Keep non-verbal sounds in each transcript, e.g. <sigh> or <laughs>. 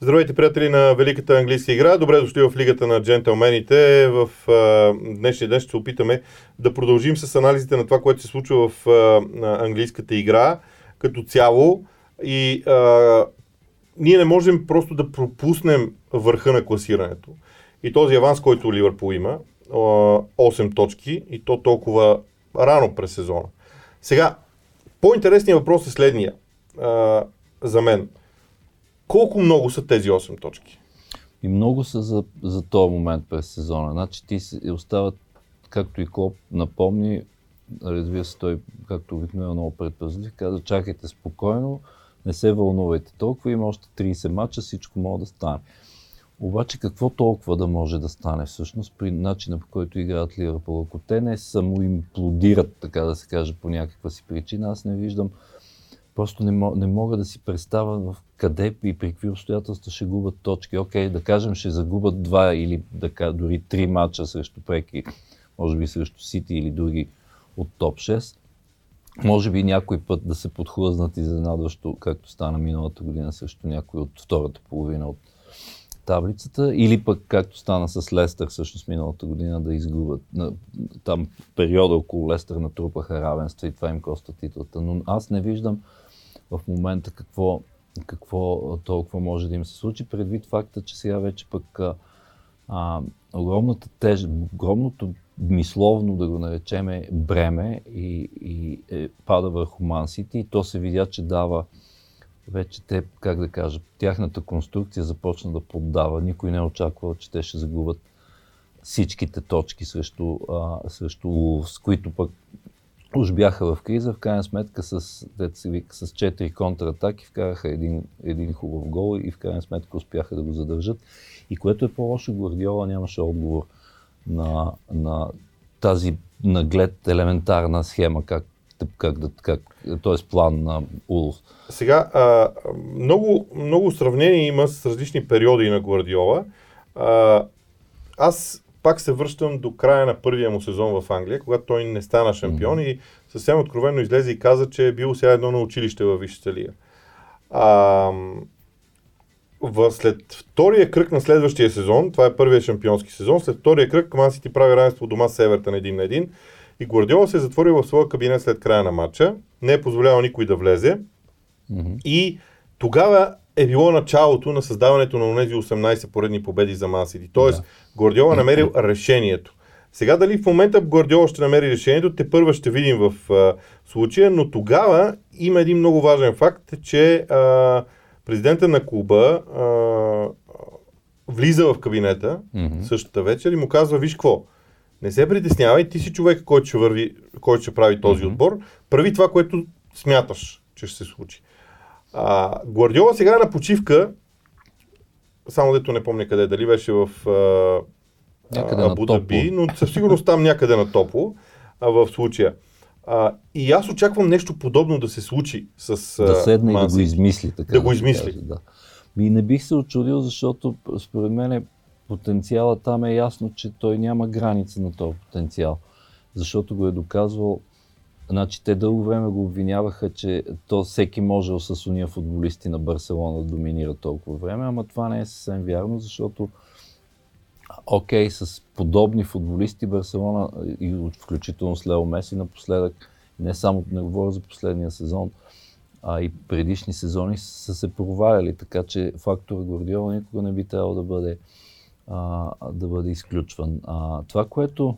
Здравейте, приятели на Великата английска игра. Добре дошли в Лигата на джентълмените. В а, днешния ден ще се опитаме да продължим с анализите на това, което се случва в а, английската игра като цяло. И а, ние не можем просто да пропуснем върха на класирането. И този аванс, който Ливърпул има, 8 точки, и то толкова рано през сезона. Сега, по-интересният въпрос е следния а, за мен. Колко много са тези 8 точки? И много са за, за този момент през сезона. Значи ти си, остават, както и Клоп напомни, разбира се, той, както обикновено много предпазлив, каза, чакайте спокойно, не се вълнувайте толкова, има още 30 мача, всичко може да стане. Обаче какво толкова да може да стане всъщност при начина по който играят Ливърпул? Ако те не само имплодират, така да се каже, по някаква си причина, аз не виждам, просто не, мога, не мога да си представя в къде и при какви обстоятелства ще губят точки. Окей, да кажем, ще загубят два или да, дори три мача срещу преки, може би срещу Сити или други от топ 6. Може би някой път да се подхлъзнат изненадващо, както стана миналата година срещу някой от втората половина от таблицата, или пък както стана с Лестър всъщност миналата година да изгубят. Там периода около Лестър натрупаха равенство и това им коста титлата. Но аз не виждам в момента какво, какво толкова може да им се случи, предвид факта, че сега вече пък а, огромната теж, огромното мисловно да го наречеме бреме и, и е, пада върху Мансити и то се видя, че дава вече те, как да кажа, тяхната конструкция започна да поддава. Никой не е очаквал, че те ще загубят всичките точки срещу, а, срещу Улс, които пък уж бяха в криза, в крайна сметка с, с 4 контратаки вкараха един, един хубав гол и в крайна сметка успяха да го задържат. И което е по-лошо, Гвардиола нямаше отговор на, на тази наглед елементарна схема, как как как, т.е. план на Улф. Сега, а, много, много сравнения има с различни периоди на Гвардиола. А, аз пак се връщам до края на първия му сезон в Англия, когато той не стана шампион mm-hmm. и съвсем откровенно излезе и каза, че е бил сега едно на училище във Висшата лига. А, в, след втория кръг на следващия сезон, това е първия шампионски сезон, след втория кръг Ман Сити прави равенство дома с Евертън един на един и Гвардиола се е затворил в своя кабинет след края на матча, не е позволявал никой да влезе mm-hmm. и тогава е било началото на създаването на тези 18 поредни победи за Мансити. Тоест, да. Гвардиола намерил решението. Сега дали в момента Гвардиола ще намери решението, те първа ще видим в а, случая, но тогава има един много важен факт, че а, президента на клуба а, влиза в кабинета mm-hmm. същата вечер и му казва, виж какво, не се притеснявай, ти си човек, който ще, върви, който ще прави този mm-hmm. отбор. Прави това, което смяташ, че ще се случи. А, Гвардиола сега е на почивка, само дето не помня къде, дали беше в Абу Даби, но със сигурност там някъде на топло а, в случая. А, и аз очаквам нещо подобно да се случи с Да седне и да го измисли. Така да, да го измисли. Да. Ми не бих се очудил, защото според мен потенциала там е ясно, че той няма граница на този потенциал. Защото го е доказвал Значи те дълго време го обвиняваха, че то всеки можел с уния футболисти на Барселона да доминира толкова време, ама това не е съвсем вярно, защото окей, okay, с подобни футболисти Барселона, и включително с Лео Меси напоследък, не само не говоря за последния сезон, а и предишни сезони са се проваляли, така че фактор Гордиола никога не би трябвало да бъде а, да бъде изключван. А, това, което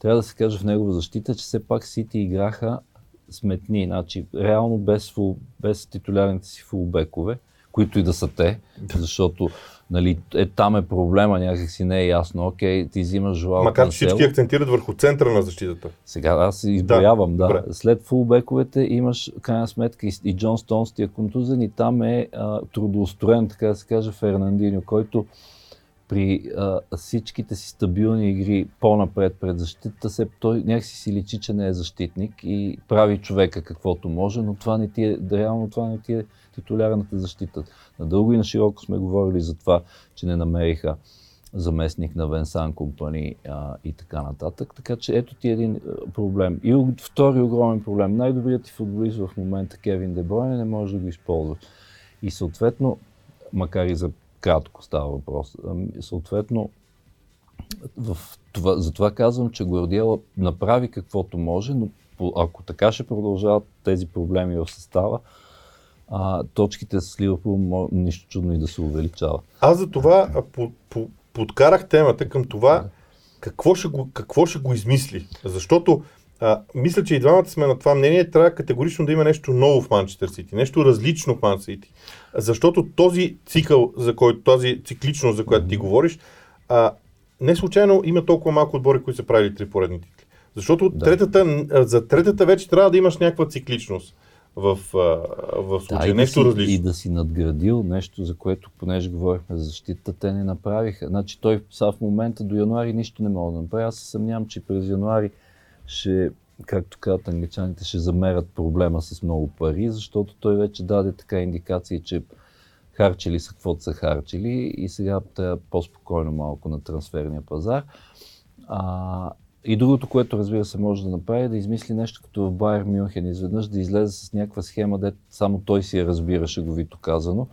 трябва да се каже в негова защита, че все пак Сити играха сметни, значи реално без, фул, без титулярните си фулбекове, които и да са те, защото нали, е, там е проблема, някакси не е ясно. Окей, ти взимаш Жуал Макар че всички акцентират върху центъра на защитата. Сега аз изброявам, да. да. След фулбековете имаш, крайна сметка, и, и Джон Стоунс тия контузен и там е а, трудоустроен, така да се каже, Фернандиньо, който при а, всичките си стабилни игри по-напред пред защитата, се, той някакси си личи, че не е защитник и прави човека каквото може, но това не ти е, да, реално това не ти е титулярната защита. Надълго и на широко сме говорили за това, че не намериха заместник на Венсан компани и така нататък. Така че ето ти един проблем. И втори огромен проблем. Най-добрият ти футболист в момента Кевин Дебройне не може да го използва. И съответно макар и за кратко става въпрос. Ами, съответно, в това, затова казвам, че Гвардиола направи каквото може, но ако така ще продължават тези проблеми в състава, а, точките с Ливърпул нищо чудно и да се увеличава. Аз за това по, по, подкарах темата към това какво ще го, какво ще го измисли. Защото а, мисля, че и двамата сме на това мнение. Трябва категорично да има нещо ново в Манчестър Сити, нещо различно в Манчестър Сити. Защото този цикъл, за който, тази цикличност, за която ти говориш, а, не случайно има толкова малко отбори, които са правили три поредни титли. Защото да. третата, за третата вече трябва да имаш някаква цикличност в, в случая. Да, нещо да си, различно. И да си надградил нещо, за което, понеже говорихме за защита, те не направиха. Значи той сега в момента до януари нищо не мога да направи. Аз се съмнявам, че през януари ще, както казват англичаните, ще замерят проблема с много пари, защото той вече даде така индикации, че харчили са каквото са харчили и сега трябва по-спокойно малко на трансферния пазар. А, и другото, което разбира се може да направи, е да измисли нещо като в Байер Мюнхен, изведнъж да излезе с някаква схема, де само той си я разбира, шеговито казано,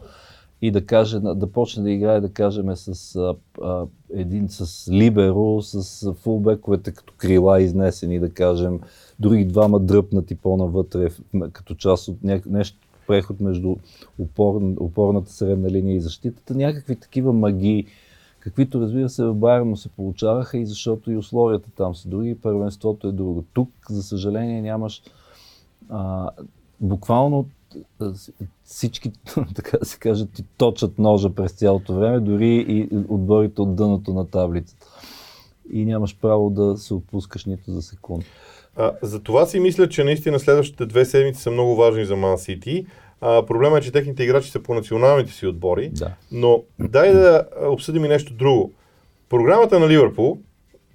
и да каже, да почне да играе, да кажем, с а, а, един с либеро, с фулбековете като крила изнесени, да кажем, други двама дръпнати по-навътре, като част от ня... нещо, преход между упор, опорната средна линия и защитата, някакви такива магии, каквито разбира се в Байерно се получаваха и защото и условията там са други, първенството е друго. Тук, за съжаление, нямаш а, буквално всички, <laughs> така да се каже, ти точат ножа през цялото време, дори и отборите от дъното на таблицата. И нямаш право да се отпускаш нито за секунда. А, за това си мисля, че наистина следващите две седмици са много важни за Ман Сити. А, проблема е, че техните играчи са по националните си отбори. Да. Но дай да обсъдим и нещо друго. Програмата на Ливърпул,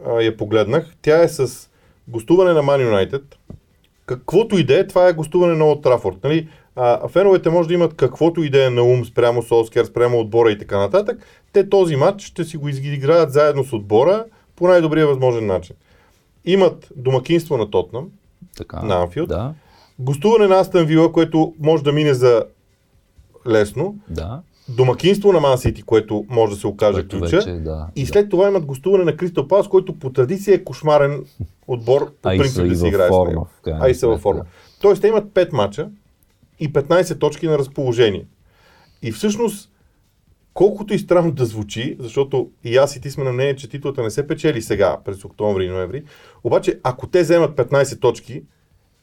а, я погледнах, тя е с гостуване на Ман Юнайтед. Каквото и да е, това е гостуване на Олд Трафорд. Нали? А, феновете може да имат каквото и да е на ум спрямо Солскер, спрямо отбора и така нататък. Те този матч ще си го изиграят заедно с отбора по най-добрия възможен начин. Имат домакинство на Тотнам, така, на Анфилд. Да. Гостуване на Астън Вила, което може да мине за лесно. Да. Домакинство на Ман Сити, което може да се окаже което ключа. Вече, да, и след да. това имат гостуване на Кристал Палас, който по традиция е кошмарен отбор. По принцип да си играе с него. А и са във форма. Тоест, те имат 5 мача и 15 точки на разположение. И всъщност, колкото и странно да звучи, защото и аз и ти сме на мнение, че титлата не се печели сега, през октомври и ноември, обаче ако те вземат 15 точки,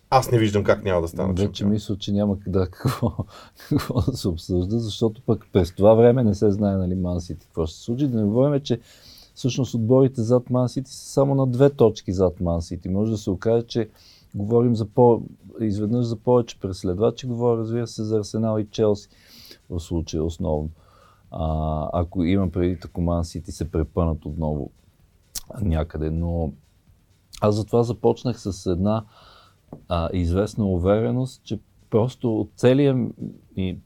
аз не виждам как няма да стане. Вече мисля, че няма да какво, <laughs> какво да се обсъжда, защото пък през това време не се знае нали Ман Сити какво ще се случи. Да не говорим, че всъщност отборите зад Ман Сити са само на две точки зад Ман Сити. Може да се окаже, че говорим за по, изведнъж за повече преследвачи, говоря разбира се за Арсенал и Челси в случая основно. А, ако има преди тако Ман Сити се препънат отново някъде, но аз затова започнах с една а, известна увереност, че просто от целия и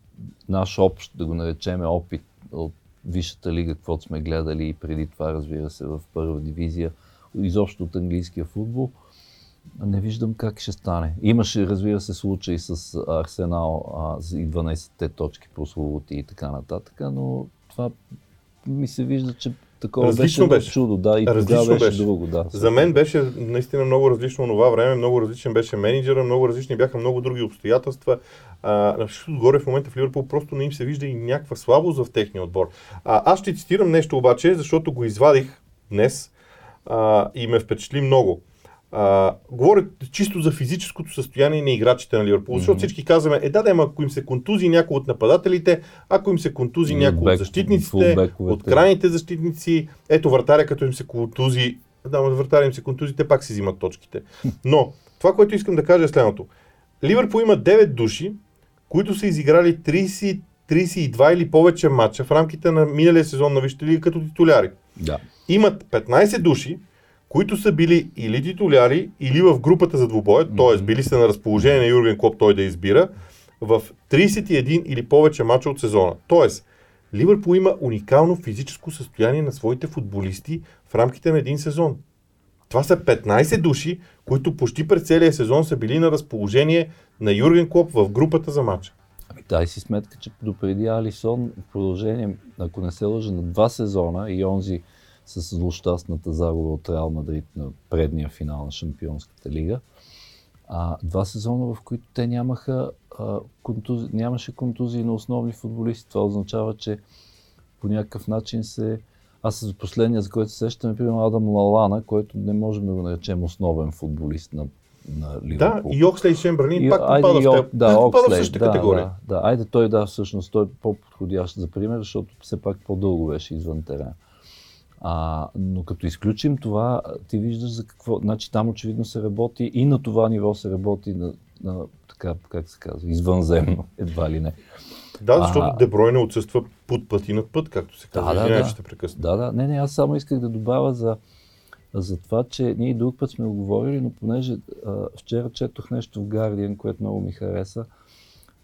наш общ, да го наречем, опит от Висшата лига, каквото сме гледали и преди това, разбира се, в първа дивизия, изобщо от английския футбол, не виждам как ще стане. Имаше, разбира се, случаи с Арсенал а, и 12-те точки по свободи и така нататък, но това ми се вижда, че такова различно беше, беше. чудо, да, и различно беше, беше друго, да. За мен беше наистина много различно това време, много различен беше менеджера, много различни бяха много други обстоятелства. А, на всичко отгоре в момента в Ливърпул просто не им се вижда и някаква слабост в техния отбор. А, аз ще цитирам нещо обаче, защото го извадих днес а, и ме впечатли много. А, говорят чисто за физическото състояние на играчите на Ливърпул, mm-hmm. защото всички казваме, е да, да, ако им се контузи някой от нападателите, ако им се контузи някой от защитниците, от крайните защитници, ето вратаря, като им се контузи, да, вратаря им се контузи, те пак си взимат точките. Но, това, което искам да кажа е следното. Ливърпул има 9 души, които са изиграли 30, 32 или повече матча в рамките на миналия сезон на Висшата лига като титуляри. Да. Имат 15 души, които са били или титуляри, или в групата за двубоя, mm-hmm. т.е. били са на разположение на Юрген Клоп той да избира, в 31 или повече мача от сезона. Тоест, Ливърпул има уникално физическо състояние на своите футболисти в рамките на един сезон. Това са 15 души, които почти през целия сезон са били на разположение на Юрген Клоп в групата за матча. Ами дай си сметка, че допреди Алисон в продължение, ако не се лъжа, на два сезона и онзи с злощастната загуба от Реал Мадрид на предния финал на Шампионската лига, а, два сезона, в които те нямаха, а, контузи, нямаше контузии на основни футболисти. Това означава, че по някакъв начин се... Аз за последния, за който се сещам, е примерно Адам Лалана, който не можем да го наречем основен футболист на, на Ливърпул. Да, и Окслей Шемберлин пак попада в, теб, да, Окслей, в същата да, категория. Да, да, айде той да, всъщност той е по-подходящ за пример, защото все пак по-дълго беше извън терена. А, но като изключим това, ти виждаш за какво. Значи там очевидно се работи и на това ниво се работи на, на така, как се казва, извънземно, едва ли не. Да, защото а... Дебройне отсъства под път и над път, както се казва. Да, да, те прекъсна. Да, да. Не, не, аз само исках да добавя за, за това, че ние и друг път сме го говорили, но понеже а, вчера четох нещо в Guardian, което много ми хареса,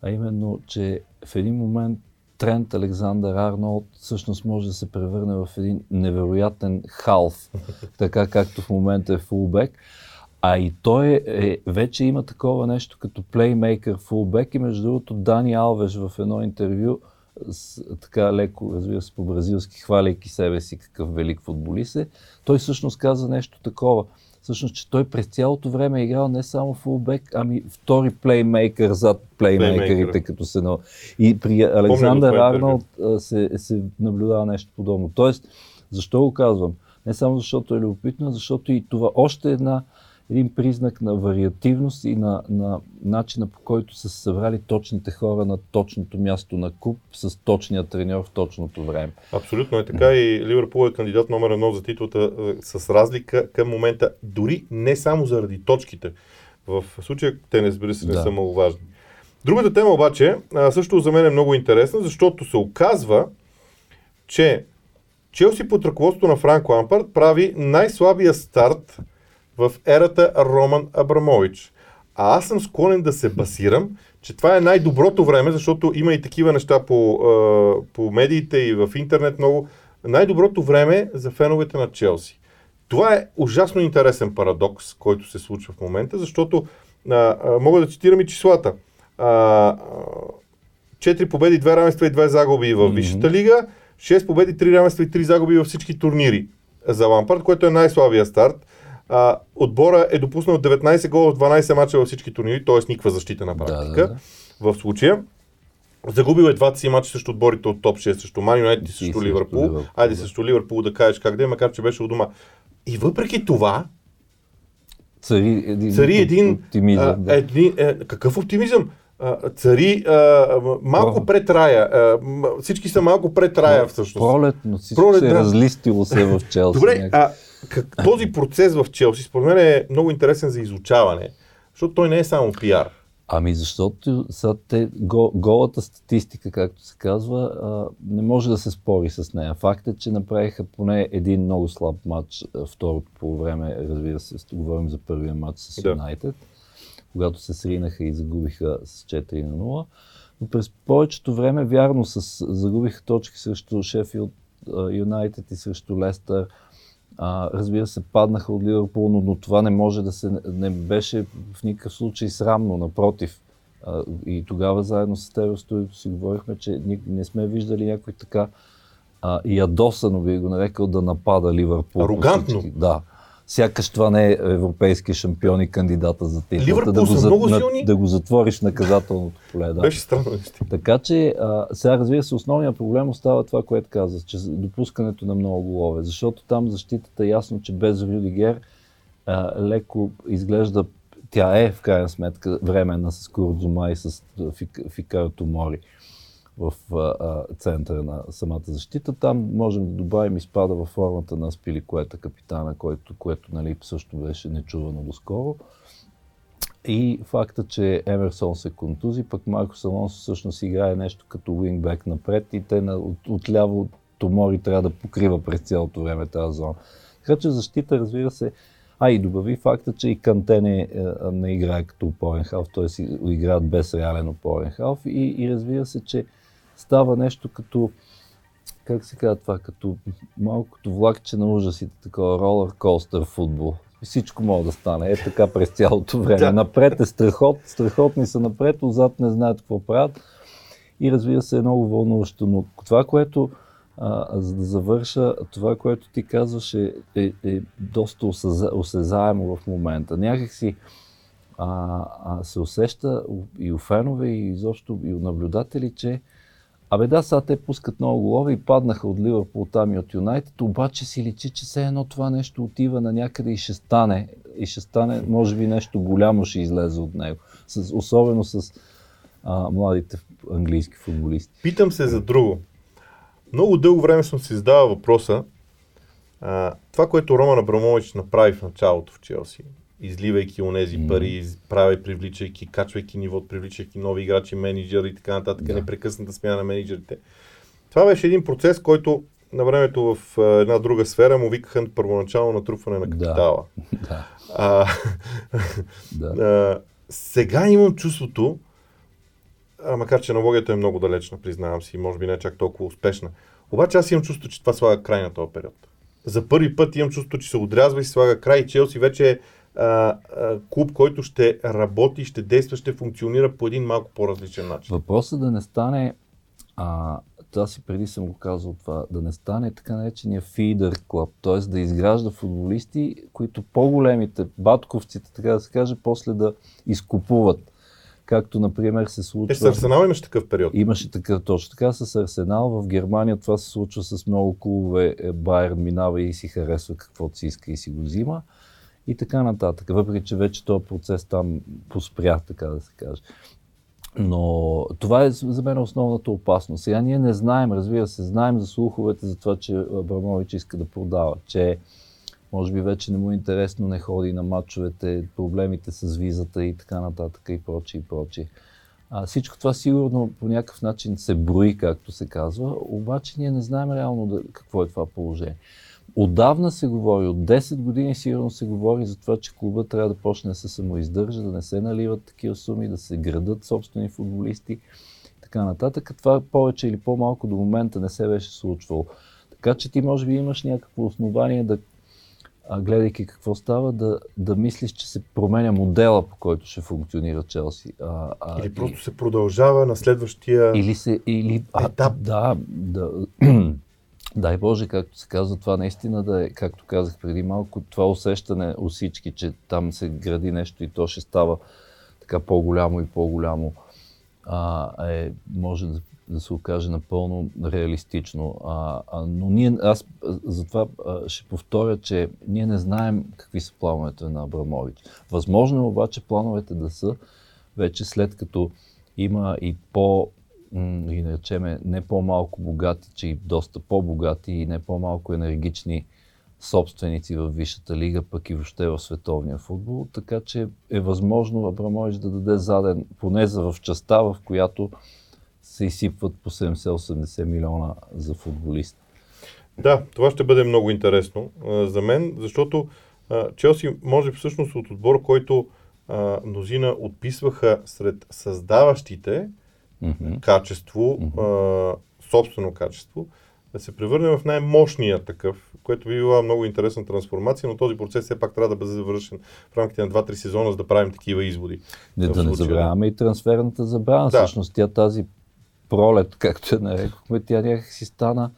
а именно, че в един момент Трент Александър Арнолд всъщност може да се превърне в един невероятен халф, <laughs> така както в момента е фулбек. А и той е, вече има такова нещо като плеймейкър фулбек и между другото Дани Алвеш в едно интервю с, така леко, разбира се, по-бразилски, хваляйки себе си какъв велик футболист е, той всъщност каза нещо такова. Всъщност, че той през цялото време е играл не само фулбек, ами втори плеймейкър зад плеймейкерите, Плеймейкър. като се... на- И при Александър Арнолд се, се наблюдава нещо подобно. Тоест, защо го казвам? Не само защото е любопитно, защото и това още една, един признак на вариативност и на, на начина по който са се събрали точните хора на точното място на куп с точния треньор в точното време. Абсолютно е така и Ливърпул е кандидат номер едно за титлата е, с разлика към момента, дори не само заради точките. В случая те не разбира се не Да. са маловажни. Другата тема обаче също за мен е много интересна, защото се оказва, че Челси под ръководството на Франк Лампард прави най-слабия старт в ерата Роман Абрамович. А аз съм склонен да се басирам, че това е най-доброто време, защото има и такива неща по, по медиите и в интернет много. Най-доброто време за феновете на Челси. Това е ужасно интересен парадокс, който се случва в момента, защото а, а, мога да цитирам и числата. А, а, 4 победи, 2 равенства и 2 загуби в. Висшата лига, 6 победи, 3 равенства и 3 загуби във всички турнири за Лампард, което е най-слабия старт. А, отбора е допуснал 19 гола в 12 мача във всички турнири, т.е. никаква защита на практика Да, да, да. в случая. Загубил е двата си мача срещу отборите от топ 6, срещу Ман Юнайтед и срещу Ливърпул. Ливърпул, Айде да. срещу Ливърпул да кажеш как да е, макар че беше у дома. И въпреки това, Цари един, цари един... оптимизъм. да. един е, какъв оптимизъм? Цари а, малко Про- пред рая. А, всички са малко пред рая всъщност. Пролетно, всичко Пролет, се е да. разлистило се в <laughs> Челси. Добре, някак. а как, този процес в Челси според мен е много интересен за изучаване, защото той не е само пиар. Ами защото сега те, го, голата статистика, както се казва, а, не може да се спори с нея. Факт е, че направиха поне един много слаб матч второто по време, разбира се, говорим за първия матч с Да. Юнайтед, когато се сринаха и загубиха с 4 на 0. Но през повечето време, вярно, с, загубиха точки срещу Шефилд Юнайтед и срещу Лестър. А, разбира се, паднаха от Ливърпул, но, но това не може да се. не беше в никакъв случай срамно, напротив. А, и тогава заедно с теб в студиото си говорихме, че ни, не сме виждали някой така а, ядосано, би го нарекал, да напада Ливърпул. Арогантно. Да. Сякаш това не е европейски шампион и кандидата за титлата. Да, го са много на- да го затвориш наказателното поле. Да. Беше странно. Така че, а, сега разбира се, основният проблем остава това, което казах, че допускането на много голове, защото там защитата е ясно, че без Рюдигер а, леко изглежда, тя е в крайна сметка временна с Курдзума и с а, Фик, Фикар Томори в а, центъра на самата защита. Там можем да добавим изпада във формата на Спиликуета, капитана, който, което нали, също беше нечувано доскоро. И факта, че Емерсон се контузи, пък Марко Алонсо всъщност играе нещо като уингбек напред и те на, от, отляво Томори трябва да покрива през цялото време тази зона. Така че защита, разбира се, а и добави факта, че и Канте не, е, не играе като опорен халф, т.е. играят без реален опорен халф и, и разбира се, че става нещо като как се казва това, като малко като влакче на ужасите, такова ролър костър футбол. Всичко може да стане. Е така през цялото <laughs> време. Да. Напред е страхот, страхотни са напред, отзад не знаят какво правят. и разбира се е много вълнуващо. Но това, което а, за да завърша, това, което ти казваш е, е, е доста осезаемо в момента. Някак си а, а, се усеща и у фенове, и изобщо и у наблюдатели, че Абе да, сега те пускат много голове и паднаха от Ливърпул там и от Юнайтед, обаче си личи, че все едно това нещо отива на някъде и ще стане. И ще стане, може би нещо голямо ще излезе от него. С, особено с а, младите английски футболисти. Питам се за друго. Много дълго време съм си задавал въпроса. А, това, което Роман Абрамович направи в началото в Челси, изливайки онези mm. пари, прави, привличайки, качвайки нивото, привличайки нови играчи, менеджери и така нататък, да. непрекъсната смяна на менеджерите. Това беше един процес, който на времето в една друга сфера му викаха първоначално натрупване на капитала. <laughs> Да. А, <laughs> да. а, сега имам чувството, а, макар че аналогията е много далечна, признавам си, може би не е чак толкова успешна. Обаче аз имам чувство, че това слага край на този период. За първи път имам чувство, че се отрязва и се слага край. Челси вече е а, а, клуб, който ще работи, ще действа, ще функционира по един малко по-различен начин. Въпросът да не стане, а, това си преди съм го казал това, да не стане така наречения фидер клуб, т.е. да изгражда футболисти, които по-големите, батковците, така да се каже, после да изкупуват както например се случва... Е, с Арсенал имаше такъв период. Имаше такъв, точно така, с Арсенал. В Германия това се случва с много клубове. Е, Байерн минава и си харесва каквото си иска и си го взима. И така нататък. Въпреки, че вече този процес там поспря, така да се каже. Но това е за мен основната опасност. Сега ние не знаем, разбира се, знаем за слуховете за това, че Абрамович иска да продава, че може би вече не му е интересно, не ходи на матчовете, проблемите с визата и така нататък и прочие и прочие. А, всичко това сигурно по някакъв начин се брои, както се казва, обаче ние не знаем реално да, какво е това положение. Отдавна се говори, от 10 години сигурно се говори за това, че клуба трябва да почне да се самоиздържа, да не се наливат такива суми, да се градат собствени футболисти, така нататък. Това повече или по-малко до момента не се беше случвало. Така че ти може би имаш някакво основание да гледайки какво става, да, да мислиш, че се променя модела, по който ще функционира Челси. А, а, или просто и... се продължава на следващия или се, или, етап. А, да, да. <clears throat> Дай Боже, както се казва, това наистина да е, както казах преди малко, това усещане у всички, че там се гради нещо и то ще става така по-голямо и по-голямо, а, е, може да да се окаже напълно реалистично. А, а, но ние, аз затова а, ще повторя, че ние не знаем какви са плановете на Абрамович. Възможно е обаче плановете да са вече след като има и по, и наречеме, не по-малко богати, че и доста по-богати и не по-малко енергични собственици в Висшата лига, пък и въобще в световния футбол. Така че е възможно Абрамович да даде заден, поне за в частта, в която се изсипват по 70-80 милиона за футболист. Да, това ще бъде много интересно а, за мен, защото а, Челси може всъщност от отбор, който а, мнозина отписваха сред създаващите mm-hmm. качество, mm-hmm. собствено качество, да се превърне в най-мощния такъв, което би била много интересна трансформация, но този процес все пак трябва да бъде завършен в рамките на 2-3 сезона, за да правим такива изводи. Не, да не забравяме и трансферната забрана. Да. Всъщност тя тази пролет, както я нарекохме, тя някак си стана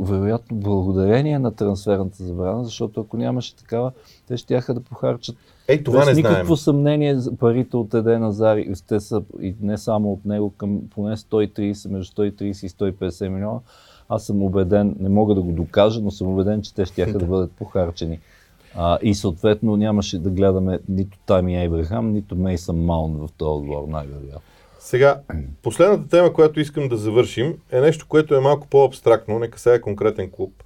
вероятно благодарение на трансферната забрана, защото ако нямаше такава, те ще да похарчат Ей, това без не никакво знаем. съмнение парите от Еден Азари, те са и не само от него към поне 130, между 130 и 150 милиона. Аз съм убеден, не мога да го докажа, но съм убеден, че те ще да <laughs> бъдат похарчени. А, и съответно нямаше да гледаме нито Тами Ейбрахам, нито Мейсън Маун в този отбор, най-вероятно. Сега, последната тема, която искам да завършим, е нещо, което е малко по-абстрактно, не касае конкретен клуб.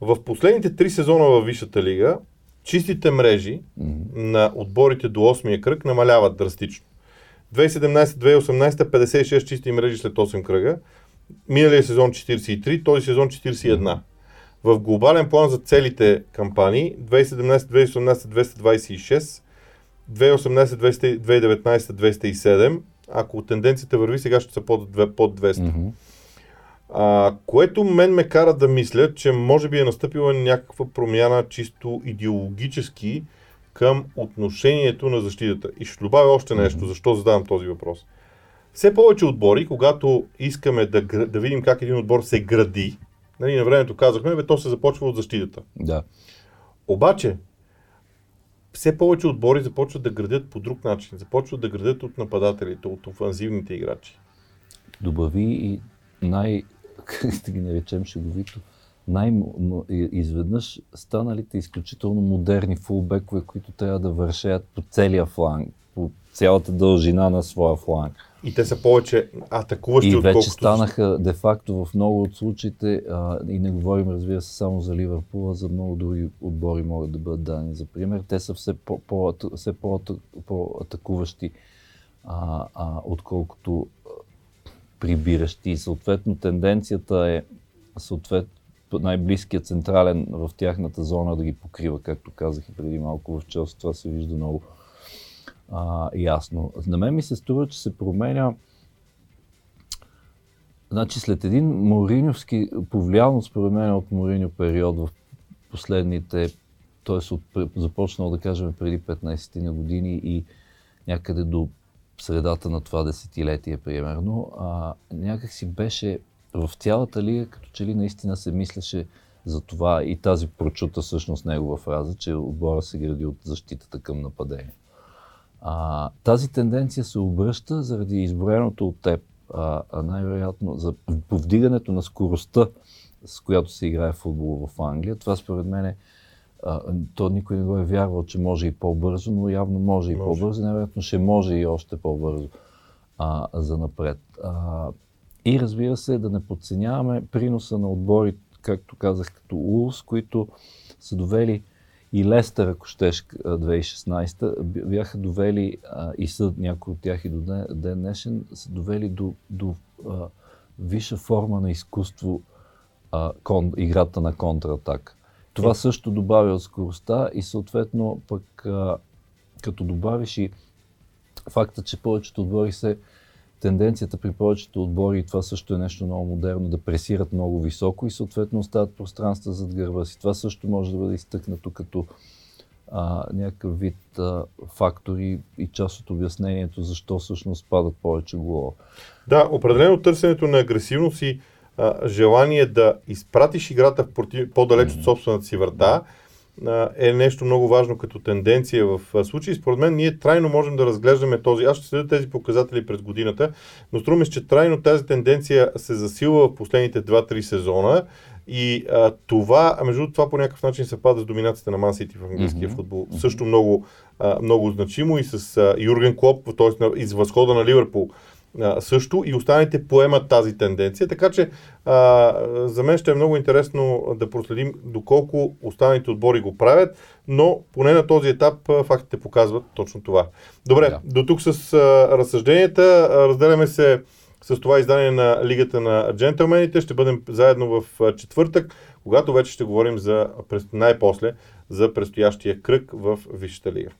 В последните три сезона във Висшата лига, чистите мрежи mm-hmm. на отборите до 8-я кръг намаляват драстично. 2017-2018 56 чисти мрежи след 8 кръга, миналия сезон 43, този сезон 41. Mm-hmm. В глобален план за целите кампании 2017-2018 226, 2018-2019 207, ако тенденцията върви, сега ще са под, под 200. Mm-hmm. А, което мен ме кара да мисля, че може би е настъпила някаква промяна чисто идеологически към отношението на защитата. И ще добавя още нещо, защо задавам този въпрос. все повече отбори, когато искаме да, да видим как един отбор се гради, нали, на времето казахме, бе, то се започва от защитата. Да. Обаче, все повече отбори започват да градят по друг начин. Започват да градят от нападателите, от офанзивните играчи. Добави и най, <laughs> как да ги наречем шеговито, най-изведнъж станалите изключително модерни фулбекове, които трябва да вършеят по целия фланг, по цялата дължина на своя фланг. И те са повече атакуващи, И отколкото... вече станаха, де-факто, в много от случаите, а, и не говорим, разбира се, само за Ливърпула, за много други отбори могат да бъдат дани. За пример, те са все, по, по, все по, по-атакуващи, а, а, отколкото а, прибиращи. И съответно тенденцията е съответно най-близкият централен в тяхната зона да ги покрива, както казах и преди малко в Челси. Това се вижда много а, ясно. На мен ми се струва, че се променя Значи след един Мориньовски, повлиян според мен от Мориньо период в последните, т.е. започнал да кажем преди 15 на години и някъде до средата на това десетилетие, примерно, а, някак си беше в цялата лига, като че ли наистина се мислеше за това и тази прочута всъщност негова фраза, че отбора се гради от защитата към нападение. А, тази тенденция се обръща заради изброеното от теб, а, а най-вероятно за повдигането на скоростта, с която се играе футбол в Англия. Това според мен е, а, то никой не го е вярвал, че може и по-бързо, но явно може и по-бързо, най-вероятно ще може и още по-бързо а, за напред. А, и разбира се, да не подценяваме приноса на отбори, както казах, като Улс, които са довели и Лестър, ако щеш, 2016, бяха довели а, и са някои от тях и до ден, ден днешен, са довели до, до а, висша форма на изкуство а, кон, играта на контратак. Това също добавя от скоростта и съответно пък а, като добавиш и факта, че повечето отбори се тенденцията при повечето отбори, и това също е нещо много модерно, да пресират много високо и съответно остават пространства зад гърба си. Това също може да бъде изтъкнато като а, някакъв вид а, фактори и част от обяснението защо всъщност падат повече голове. Да, определено търсенето на агресивност и а, желание да изпратиш играта против... по-далеч mm-hmm. от собствената си врата, е нещо много важно като тенденция в случай. Според мен ние трайно можем да разглеждаме този. Аз ще следя тези показатели през годината, но струва че трайно тази тенденция се засилва в последните 2-3 сезона. И а, това, а между това по някакъв начин съвпада с доминацията на Ман Сити в английския mm-hmm. футбол. Също много, а, много значимо и с а, Юрген Клоп, т.е. из възхода на Ливърпул а, също и останалите поемат тази тенденция. Така че а, за мен ще е много интересно да проследим доколко останалите отбори го правят, но поне на този етап а, фактите показват точно това. Добре, да. до тук с а, разсъжденията. Разделяме се с това издание на Лигата на джентълмените. Ще бъдем заедно в четвъртък, когато вече ще говорим за най-после за предстоящия кръг в Висшата лига.